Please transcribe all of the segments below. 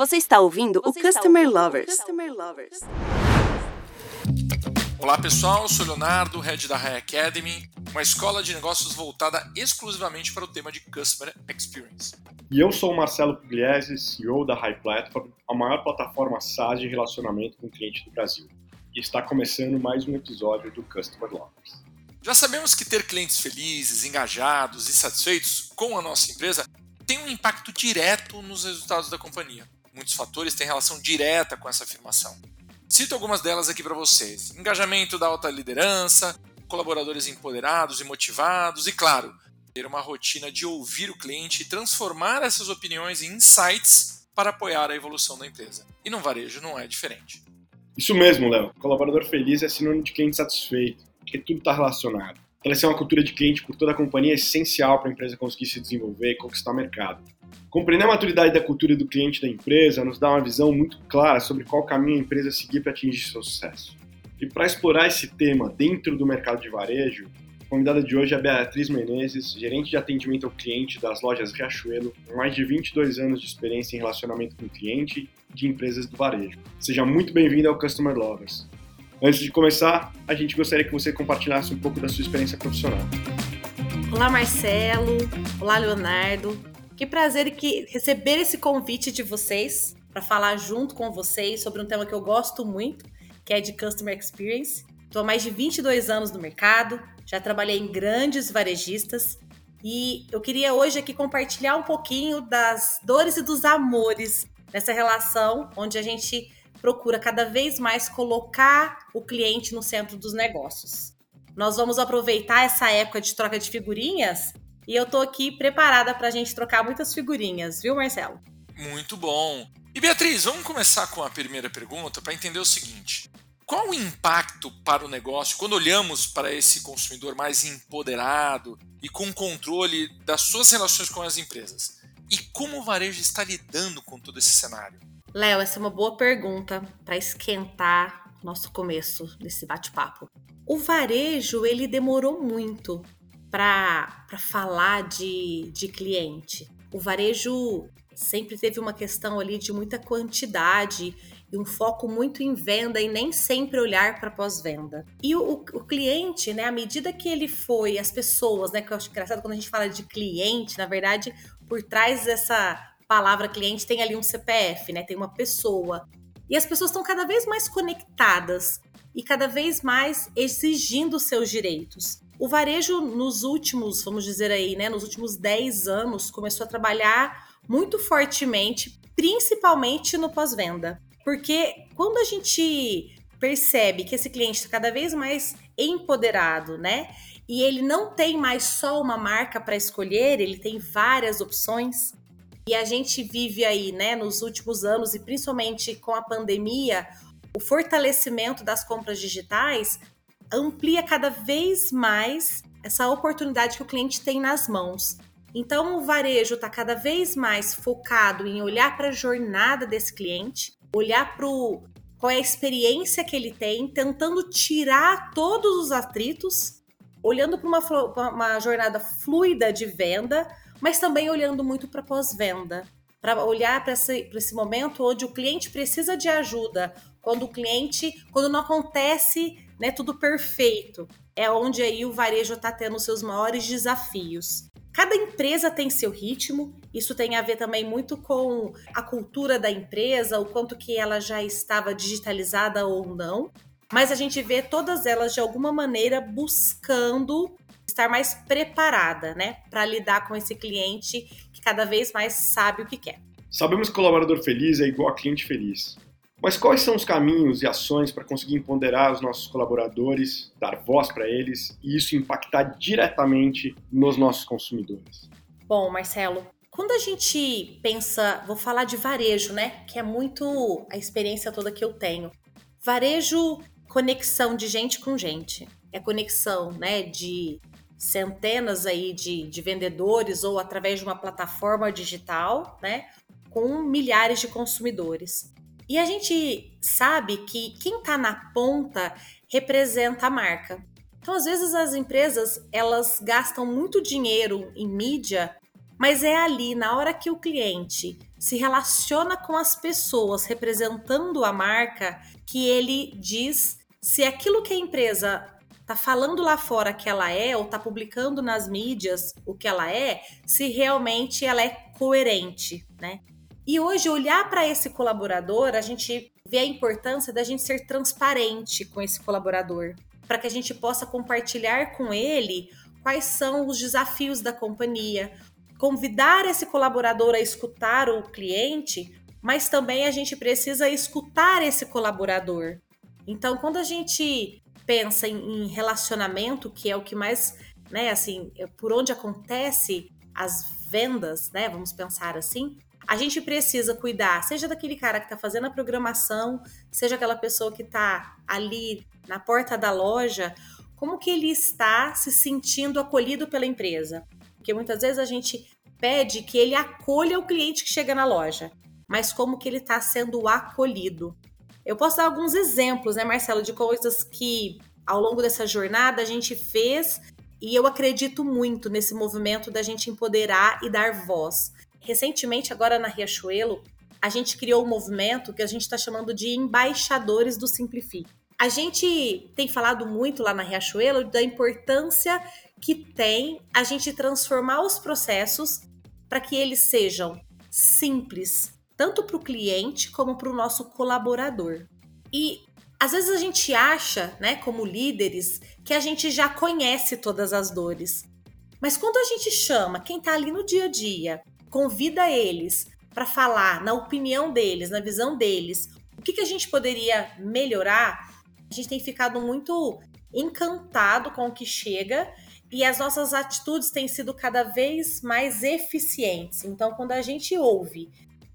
Você está ouvindo Você o Customer ouvindo Lovers. Customer Lovers. Olá pessoal, sou Leonardo, head da High Academy, uma escola de negócios voltada exclusivamente para o tema de Customer Experience. E eu sou o Marcelo Pugliese, CEO da High Platform, a maior plataforma SaaS de relacionamento com o cliente do Brasil. E está começando mais um episódio do Customer Lovers. Já sabemos que ter clientes felizes, engajados e satisfeitos com a nossa empresa tem um impacto direto nos resultados da companhia. Muitos fatores têm relação direta com essa afirmação. Cito algumas delas aqui para vocês: engajamento da alta liderança, colaboradores empoderados e motivados, e, claro, ter uma rotina de ouvir o cliente e transformar essas opiniões em insights para apoiar a evolução da empresa. E no varejo não é diferente. Isso mesmo, Léo. Colaborador feliz é sinônimo de cliente satisfeito, porque tudo está relacionado. Estabelecer uma cultura de cliente por toda a companhia é essencial para a empresa conseguir se desenvolver e conquistar o mercado. Compreender a maturidade da cultura do cliente da empresa nos dá uma visão muito clara sobre qual caminho a empresa seguir para atingir seu sucesso. E para explorar esse tema dentro do mercado de varejo, a convidada de hoje é Beatriz Menezes, gerente de atendimento ao cliente das lojas Riachuelo, com mais de 22 anos de experiência em relacionamento com o cliente de empresas do varejo. Seja muito bem-vinda ao Customer Lovers. Antes de começar, a gente gostaria que você compartilhasse um pouco da sua experiência profissional. Olá, Marcelo. Olá, Leonardo. Que prazer que receber esse convite de vocês para falar junto com vocês sobre um tema que eu gosto muito, que é de Customer Experience. Estou há mais de 22 anos no mercado, já trabalhei em grandes varejistas e eu queria hoje aqui compartilhar um pouquinho das dores e dos amores nessa relação onde a gente procura cada vez mais colocar o cliente no centro dos negócios. Nós vamos aproveitar essa época de troca de figurinhas e eu tô aqui preparada para a gente trocar muitas figurinhas, viu, Marcelo? Muito bom. E Beatriz, vamos começar com a primeira pergunta para entender o seguinte: qual o impacto para o negócio quando olhamos para esse consumidor mais empoderado e com controle das suas relações com as empresas? E como o varejo está lidando com todo esse cenário? Léo, essa é uma boa pergunta para esquentar nosso começo desse bate-papo. O varejo ele demorou muito para falar de, de cliente. O varejo sempre teve uma questão ali de muita quantidade e um foco muito em venda e nem sempre olhar para pós-venda. E o, o, cliente, né, à medida que ele foi, as pessoas, né, que eu acho engraçado quando a gente fala de cliente, na verdade, por trás dessa palavra cliente tem ali um CPF, né? Tem uma pessoa. E as pessoas estão cada vez mais conectadas e cada vez mais exigindo seus direitos. O varejo nos últimos, vamos dizer aí, né, nos últimos 10 anos começou a trabalhar muito fortemente, principalmente no pós-venda. Porque quando a gente percebe que esse cliente está cada vez mais empoderado, né? E ele não tem mais só uma marca para escolher, ele tem várias opções. E a gente vive aí, né, nos últimos anos e principalmente com a pandemia, o fortalecimento das compras digitais amplia cada vez mais essa oportunidade que o cliente tem nas mãos. Então, o varejo está cada vez mais focado em olhar para a jornada desse cliente, olhar para qual é a experiência que ele tem, tentando tirar todos os atritos, olhando para uma, uma jornada fluida de venda, mas também olhando muito para pós-venda, para olhar para esse, esse momento onde o cliente precisa de ajuda, quando o cliente, quando não acontece né, tudo perfeito, é onde aí o varejo está tendo seus maiores desafios. Cada empresa tem seu ritmo, isso tem a ver também muito com a cultura da empresa, o quanto que ela já estava digitalizada ou não, mas a gente vê todas elas de alguma maneira buscando estar mais preparada, né, para lidar com esse cliente que cada vez mais sabe o que quer. Sabemos que colaborador feliz é igual a cliente feliz. Mas quais são os caminhos e ações para conseguir empoderar os nossos colaboradores, dar voz para eles e isso impactar diretamente nos nossos consumidores? Bom, Marcelo, quando a gente pensa, vou falar de varejo, né, que é muito a experiência toda que eu tenho. Varejo, conexão de gente com gente. É conexão, né, de centenas aí de, de vendedores ou através de uma plataforma digital, né, com milhares de consumidores. E a gente sabe que quem está na ponta representa a marca. Então, às vezes as empresas elas gastam muito dinheiro em mídia Mas é ali, na hora que o cliente se relaciona com as pessoas representando a marca, que ele diz se aquilo que a empresa tá falando lá fora que ela é ou tá publicando nas mídias o que ela é, se realmente ela é coerente, né? E hoje olhar para esse colaborador, a gente vê a importância da gente ser transparente com esse colaborador, para que a gente possa compartilhar com ele quais são os desafios da companhia, convidar esse colaborador a escutar o cliente, mas também a gente precisa escutar esse colaborador. Então, quando a gente pensa em, relacionamento, que é o que mais, né, assim, é por onde acontece as vendas, né, vamos pensar assim, a gente precisa cuidar, seja daquele cara que está fazendo a programação, seja aquela pessoa que está ali na porta da loja, como que ele está se sentindo acolhido pela empresa. Porque muitas vezes a gente pede que ele acolha o cliente que chega na loja, mas como que ele está sendo acolhido. Eu posso dar alguns exemplos, né, Marcelo, de coisas que ao longo dessa jornada a gente fez e eu acredito muito nesse movimento da gente empoderar e dar voz. Recentemente, agora na Riachuelo, a gente criou um movimento que a gente está chamando de embaixadores do Simplifique. A gente tem falado muito lá na Riachuelo da importância que tem a gente transformar os processos para que eles sejam simples, tanto para o cliente como para o nosso colaborador. E às vezes a gente acha, né, como líderes, que a gente já conhece todas as dores. Mas quando a gente chama quem está ali no dia a dia, convida eles para falar na opinião deles, na visão deles, o que, que a gente poderia melhorar, a gente tem ficado muito encantado com o que chega e as nossas atitudes têm sido cada vez mais eficientes. Então, quando a gente ouve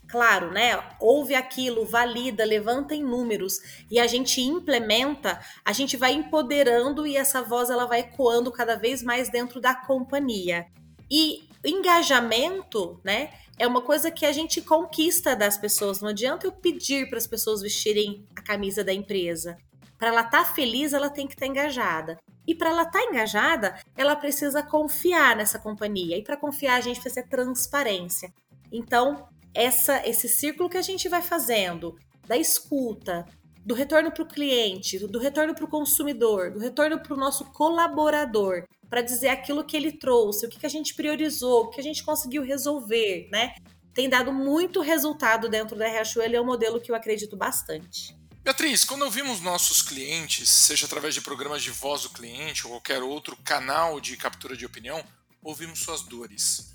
claro, né? Ouve aquilo, valida, levanta em números e a gente implementa, a gente vai empoderando e essa voz ela vai ecoando cada vez mais dentro da companhia. E engajamento, né? É uma coisa que a gente conquista das pessoas. Não adianta eu pedir para as pessoas vestirem a camisa da empresa. Para ela estar tá feliz, ela tem que estar tá engajada. E para ela estar tá engajada, ela precisa confiar nessa companhia. E para confiar, a gente precisa ter transparência. Então, essa, esse círculo que a gente vai fazendo da escuta, do retorno para o cliente, do retorno para o consumidor, do retorno para o nosso colaborador, para dizer aquilo que ele trouxe, o que, que a gente priorizou, o que a gente conseguiu resolver, né? Tem dado muito resultado dentro da Riachuelo é um modelo que eu acredito bastante. Beatriz, quando ouvimos nossos clientes, seja através de programas de voz do cliente ou qualquer outro canal de captura de opinião, ouvimos suas dores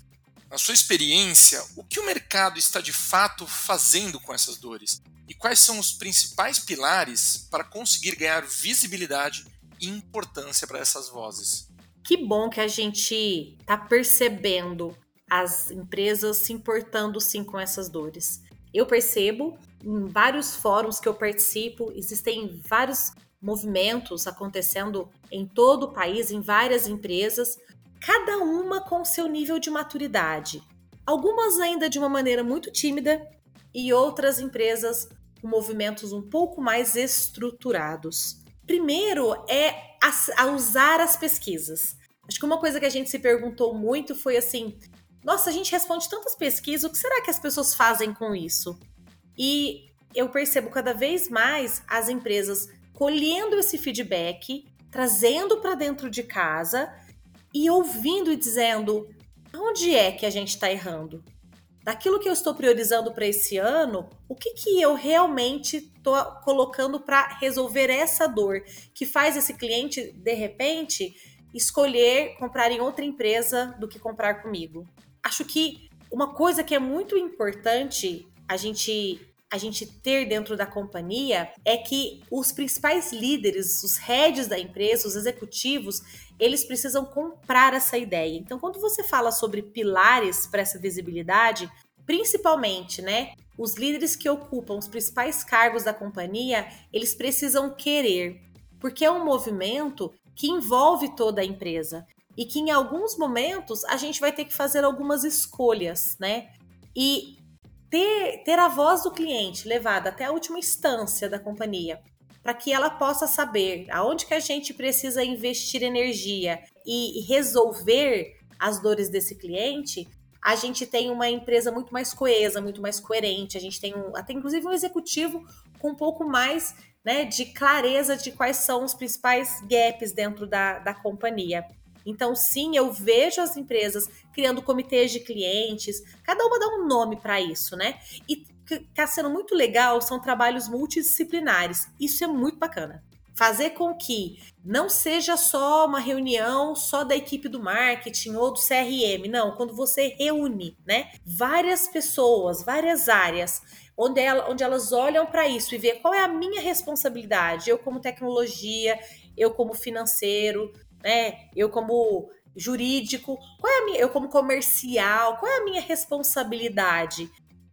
na sua experiência, o que o mercado está de fato fazendo com essas dores? E quais são os principais pilares para conseguir ganhar visibilidade e importância para essas vozes? Que bom que a gente está percebendo as empresas se importando sim com essas dores. Eu percebo em vários fóruns que eu participo, existem vários movimentos acontecendo em todo o país, em várias empresas, cada uma com seu nível de maturidade. Algumas ainda de uma maneira muito tímida e outras empresas com movimentos um pouco mais estruturados. Primeiro é a, a usar as pesquisas. Acho que uma coisa que a gente se perguntou muito foi assim: nossa, a gente responde tantas pesquisas, o que será que as pessoas fazem com isso? E eu percebo cada vez mais as empresas colhendo esse feedback, trazendo para dentro de casa e ouvindo e dizendo onde é que a gente está errando. Daquilo que eu estou priorizando para esse ano, o que, que eu realmente estou colocando para resolver essa dor que faz esse cliente, de repente, escolher comprar em outra empresa do que comprar comigo? Acho que uma coisa que é muito importante a gente a gente ter dentro da companhia é que os principais líderes, os heads da empresa, os executivos, eles precisam comprar essa ideia. Então, quando você fala sobre pilares para essa visibilidade, principalmente, né, os líderes que ocupam os principais cargos da companhia, eles precisam querer, porque é um movimento que envolve toda a empresa e que em alguns momentos a gente vai ter que fazer algumas escolhas, né? E ter, ter a voz do cliente levada até a última instância da companhia, para que ela possa saber aonde que a gente precisa investir energia e resolver as dores desse cliente, a gente tem uma empresa muito mais coesa, muito mais coerente. A gente tem um, até inclusive um executivo com um pouco mais né, de clareza de quais são os principais gaps dentro da, da companhia. Então, sim, eu vejo as empresas criando comitês de clientes, cada uma dá um nome para isso, né? E está sendo muito legal são trabalhos multidisciplinares. Isso é muito bacana. Fazer com que não seja só uma reunião só da equipe do marketing ou do CRM, não, quando você reúne, né, várias pessoas, várias áreas, onde, ela, onde elas olham para isso e vê qual é a minha responsabilidade, eu como tecnologia, eu como financeiro, né, eu como jurídico, qual é a minha, eu como comercial, qual é a minha responsabilidade?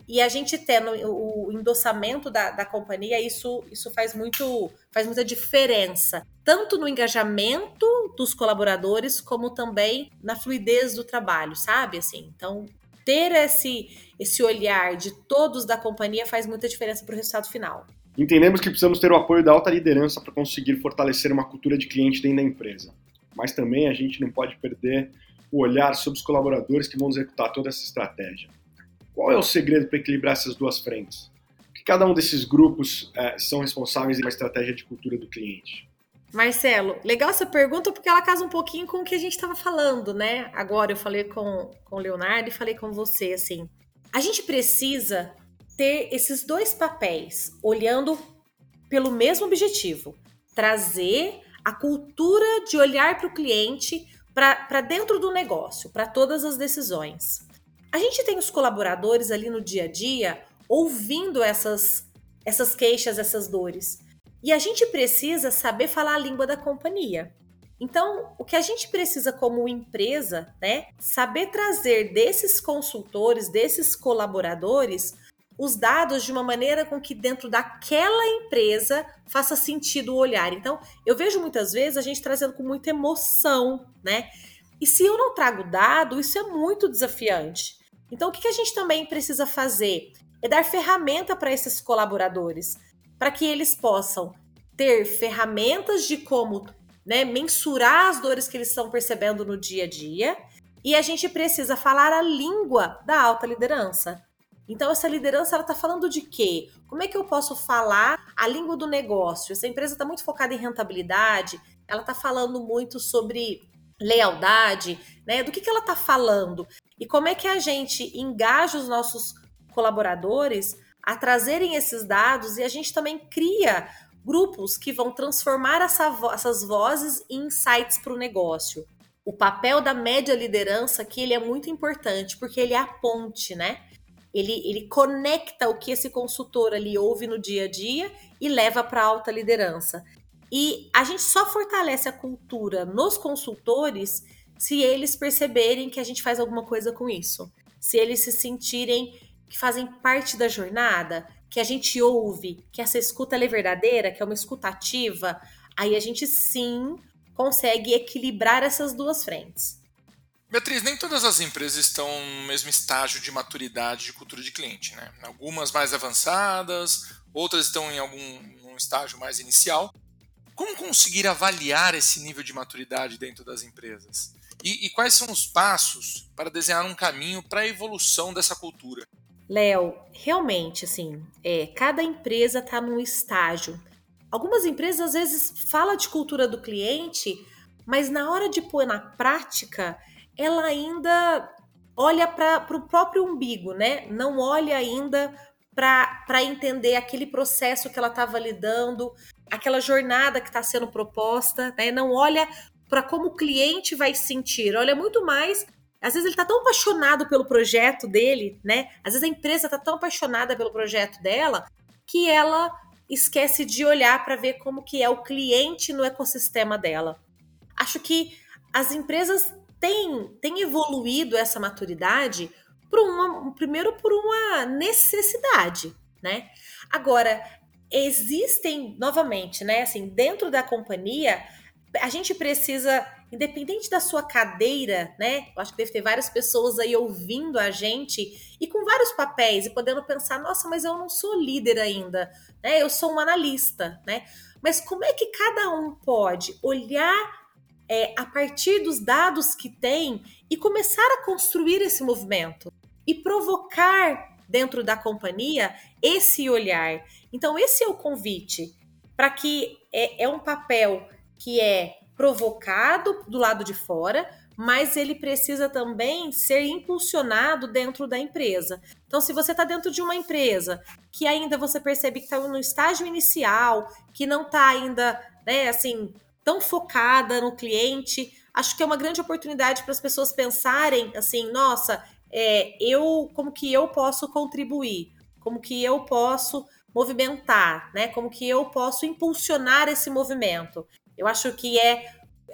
E a gente tendo o endossamento da, da companhia, isso, isso faz, muito, faz muita diferença. Tanto no engajamento dos colaboradores, como também na fluidez do trabalho, sabe? Assim, então, ter esse, esse olhar de todos da companhia faz muita diferença para o resultado final. Entendemos que precisamos ter o apoio da alta liderança para conseguir fortalecer uma cultura de cliente dentro da empresa. Mas também a gente não pode perder o olhar sobre os colaboradores que vão executar toda essa estratégia. Qual é o segredo para equilibrar essas duas frentes? Que cada um desses grupos é, são responsáveis em uma estratégia de cultura do cliente. Marcelo, legal essa pergunta porque ela casa um pouquinho com o que a gente estava falando, né? Agora eu falei com, com o Leonardo e falei com você, assim. A gente precisa ter esses dois papéis, olhando pelo mesmo objetivo: trazer a cultura de olhar para o cliente para dentro do negócio, para todas as decisões. A gente tem os colaboradores ali no dia a dia ouvindo essas, essas queixas, essas dores. E a gente precisa saber falar a língua da companhia. Então, o que a gente precisa como empresa, né, saber trazer desses consultores, desses colaboradores, os dados de uma maneira com que dentro daquela empresa faça sentido o olhar. Então, eu vejo muitas vezes a gente trazendo com muita emoção, né? E se eu não trago dado, isso é muito desafiante. Então, o que a gente também precisa fazer? É dar ferramenta para esses colaboradores, para que eles possam ter ferramentas de como né, mensurar as dores que eles estão percebendo no dia a dia. E a gente precisa falar a língua da alta liderança. Então, essa liderança ela está falando de quê? Como é que eu posso falar a língua do negócio? Essa empresa está muito focada em rentabilidade, ela está falando muito sobre lealdade, né? Do que, que ela está falando? E como é que a gente engaja os nossos colaboradores a trazerem esses dados e a gente também cria grupos que vão transformar essa, essas vozes em insights para o negócio. O papel da média liderança que ele é muito importante, porque ele é a ponte, né? Ele, ele conecta o que esse consultor ali ouve no dia a dia e leva para alta liderança. E a gente só fortalece a cultura nos consultores se eles perceberem que a gente faz alguma coisa com isso. Se eles se sentirem que fazem parte da jornada, que a gente ouve, que essa escuta é verdadeira, que é uma escuta ativa, aí a gente sim consegue equilibrar essas duas frentes. Beatriz, nem todas as empresas estão no mesmo estágio de maturidade de cultura de cliente, né? Algumas mais avançadas, outras estão em algum estágio mais inicial. Como conseguir avaliar esse nível de maturidade dentro das empresas? E, e quais são os passos para desenhar um caminho para a evolução dessa cultura? Léo, realmente, assim, é, cada empresa está num estágio. Algumas empresas às vezes falam de cultura do cliente, mas na hora de pôr na prática, ela ainda olha para o próprio umbigo, né? Não olha ainda para entender aquele processo que ela está validando, aquela jornada que está sendo proposta, né? Não olha para como o cliente vai sentir, olha muito mais. Às vezes ele está tão apaixonado pelo projeto dele, né? Às vezes a empresa está tão apaixonada pelo projeto dela que ela esquece de olhar para ver como que é o cliente no ecossistema dela. Acho que as empresas têm, têm evoluído essa maturidade por uma, primeiro por uma necessidade, né? Agora, existem, novamente, né, assim, dentro da companhia, a gente precisa, independente da sua cadeira, né? Eu acho que deve ter várias pessoas aí ouvindo a gente e com vários papéis e podendo pensar, nossa, mas eu não sou líder ainda, né? Eu sou um analista, né? Mas como é que cada um pode olhar é, a partir dos dados que tem e começar a construir esse movimento e provocar dentro da companhia esse olhar. Então, esse é o convite para que é, é um papel que é provocado do lado de fora, mas ele precisa também ser impulsionado dentro da empresa. Então, se você está dentro de uma empresa que ainda você percebe que está no estágio inicial, que não está ainda, né, assim, tão focada no cliente, acho que é uma grande oportunidade para as pessoas pensarem assim, nossa, é, eu como que eu posso contribuir, como que eu posso movimentar, né? Como que eu posso impulsionar esse movimento? Eu acho que é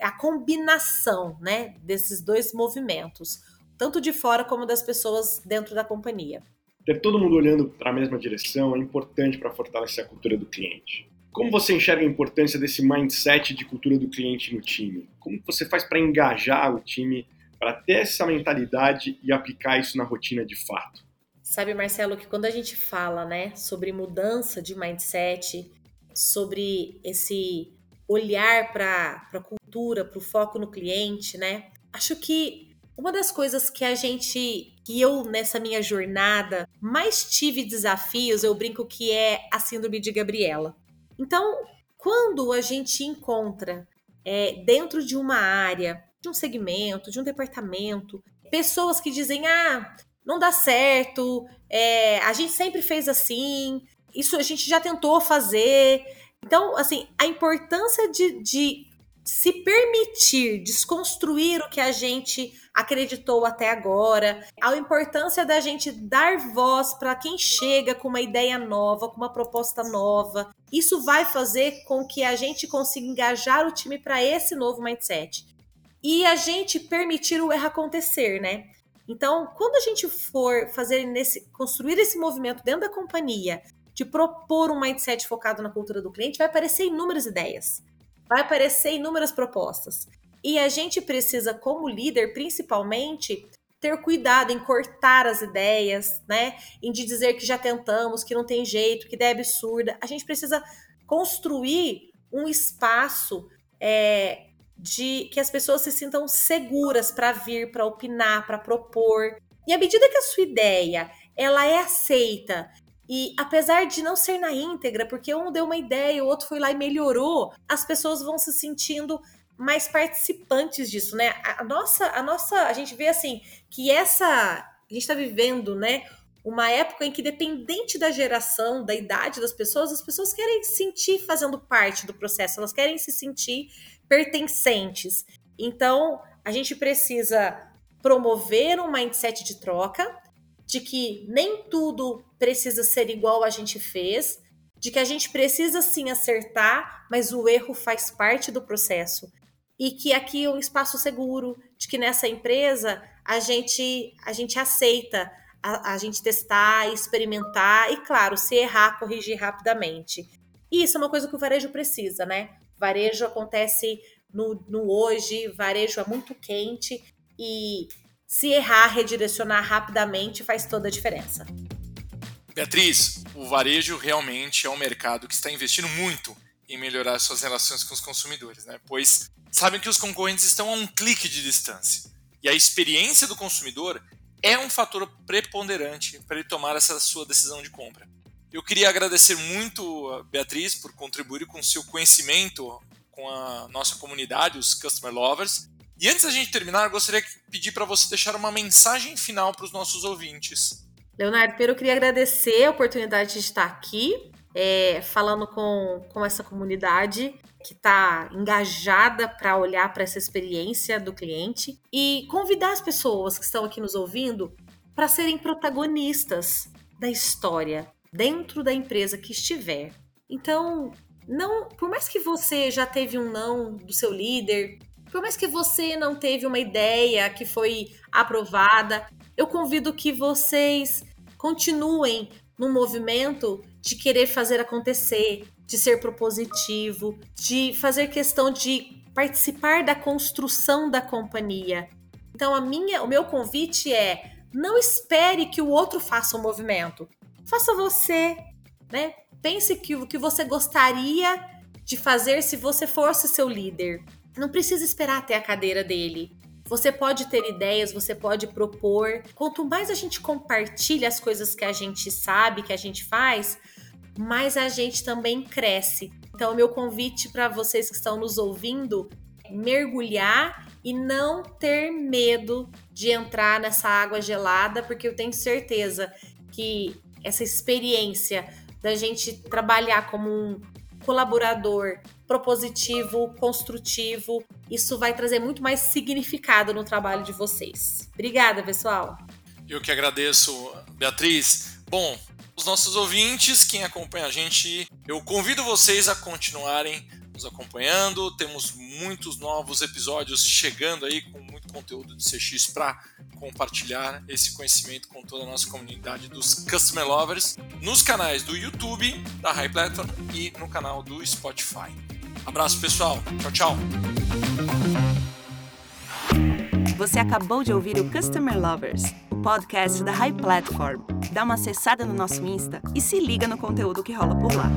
a combinação, né, desses dois movimentos, tanto de fora como das pessoas dentro da companhia. Ter todo mundo olhando para a mesma direção é importante para fortalecer a cultura do cliente. Como você enxerga a importância desse mindset de cultura do cliente no time? Como você faz para engajar o time para ter essa mentalidade e aplicar isso na rotina de fato? Sabe, Marcelo, que quando a gente fala, né, sobre mudança de mindset, sobre esse olhar para a cultura, para o foco no cliente, né? Acho que uma das coisas que a gente, que eu nessa minha jornada mais tive desafios, eu brinco que é a síndrome de Gabriela. Então, quando a gente encontra é, dentro de uma área, de um segmento, de um departamento, pessoas que dizem: ah, não dá certo, é, a gente sempre fez assim, isso a gente já tentou fazer. Então, assim, a importância de, de se permitir desconstruir o que a gente acreditou até agora, a importância da gente dar voz para quem chega com uma ideia nova, com uma proposta nova. Isso vai fazer com que a gente consiga engajar o time para esse novo mindset. E a gente permitir o erro acontecer, né? Então, quando a gente for fazer nesse construir esse movimento dentro da companhia, de propor um mindset focado na cultura do cliente, vai aparecer inúmeras ideias, vai aparecer inúmeras propostas. E a gente precisa, como líder, principalmente, ter cuidado em cortar as ideias, né? Em dizer que já tentamos, que não tem jeito, que ideia absurda. A gente precisa construir um espaço é, de que as pessoas se sintam seguras para vir, para opinar, para propor. E à medida que a sua ideia ela é aceita e apesar de não ser na íntegra, porque um deu uma ideia, o outro foi lá e melhorou, as pessoas vão se sentindo mais participantes disso, né? A, nossa, a nossa, a gente vê assim que essa, a gente está vivendo, né? Uma época em que, dependente da geração, da idade das pessoas, as pessoas querem se sentir fazendo parte do processo, elas querem se sentir pertencentes. Então, a gente precisa promover um mindset de troca, de que nem tudo precisa ser igual a gente fez, de que a gente precisa sim acertar, mas o erro faz parte do processo. E que aqui é um espaço seguro, de que nessa empresa a gente a gente aceita a, a gente testar, experimentar e, claro, se errar, corrigir rapidamente. E isso é uma coisa que o varejo precisa, né? Varejo acontece no, no hoje, varejo é muito quente e se errar, redirecionar rapidamente faz toda a diferença. Beatriz, o varejo realmente é um mercado que está investindo muito em melhorar suas relações com os consumidores, né? Pois sabem que os concorrentes estão a um clique de distância. E a experiência do consumidor é um fator preponderante para ele tomar essa sua decisão de compra. Eu queria agradecer muito a Beatriz por contribuir com seu conhecimento com a nossa comunidade, os Customer Lovers, e antes da gente terminar, gostaria de pedir para você deixar uma mensagem final para os nossos ouvintes. Leonardo, primeiro eu queria agradecer a oportunidade de estar aqui, é, falando com, com essa comunidade que está engajada para olhar para essa experiência do cliente e convidar as pessoas que estão aqui nos ouvindo para serem protagonistas da história dentro da empresa que estiver. Então, não, por mais que você já teve um não do seu líder, por mais que você não teve uma ideia que foi aprovada, eu convido que vocês continuem no movimento de querer fazer acontecer, de ser propositivo, de fazer questão de participar da construção da companhia. Então a minha, o meu convite é: não espere que o outro faça o movimento. Faça você, né? Pense que o que você gostaria de fazer se você fosse seu líder. Não precisa esperar até a cadeira dele. Você pode ter ideias, você pode propor. Quanto mais a gente compartilha as coisas que a gente sabe, que a gente faz, mais a gente também cresce. Então, meu convite para vocês que estão nos ouvindo é mergulhar e não ter medo de entrar nessa água gelada, porque eu tenho certeza que essa experiência da gente trabalhar como um colaborador propositivo, construtivo, isso vai trazer muito mais significado no trabalho de vocês. Obrigada, pessoal. Eu que agradeço, Beatriz. Bom, os nossos ouvintes, quem acompanha a gente, eu convido vocês a continuarem nos acompanhando. Temos muitos novos episódios chegando aí com muito conteúdo de CX para compartilhar esse conhecimento com toda a nossa comunidade dos Customer Lovers nos canais do YouTube da High Platform e no canal do Spotify. Abraço pessoal, tchau, tchau. Você acabou de ouvir o Customer Lovers, o podcast da High Platform. Dá uma acessada no nosso Insta e se liga no conteúdo que rola por lá.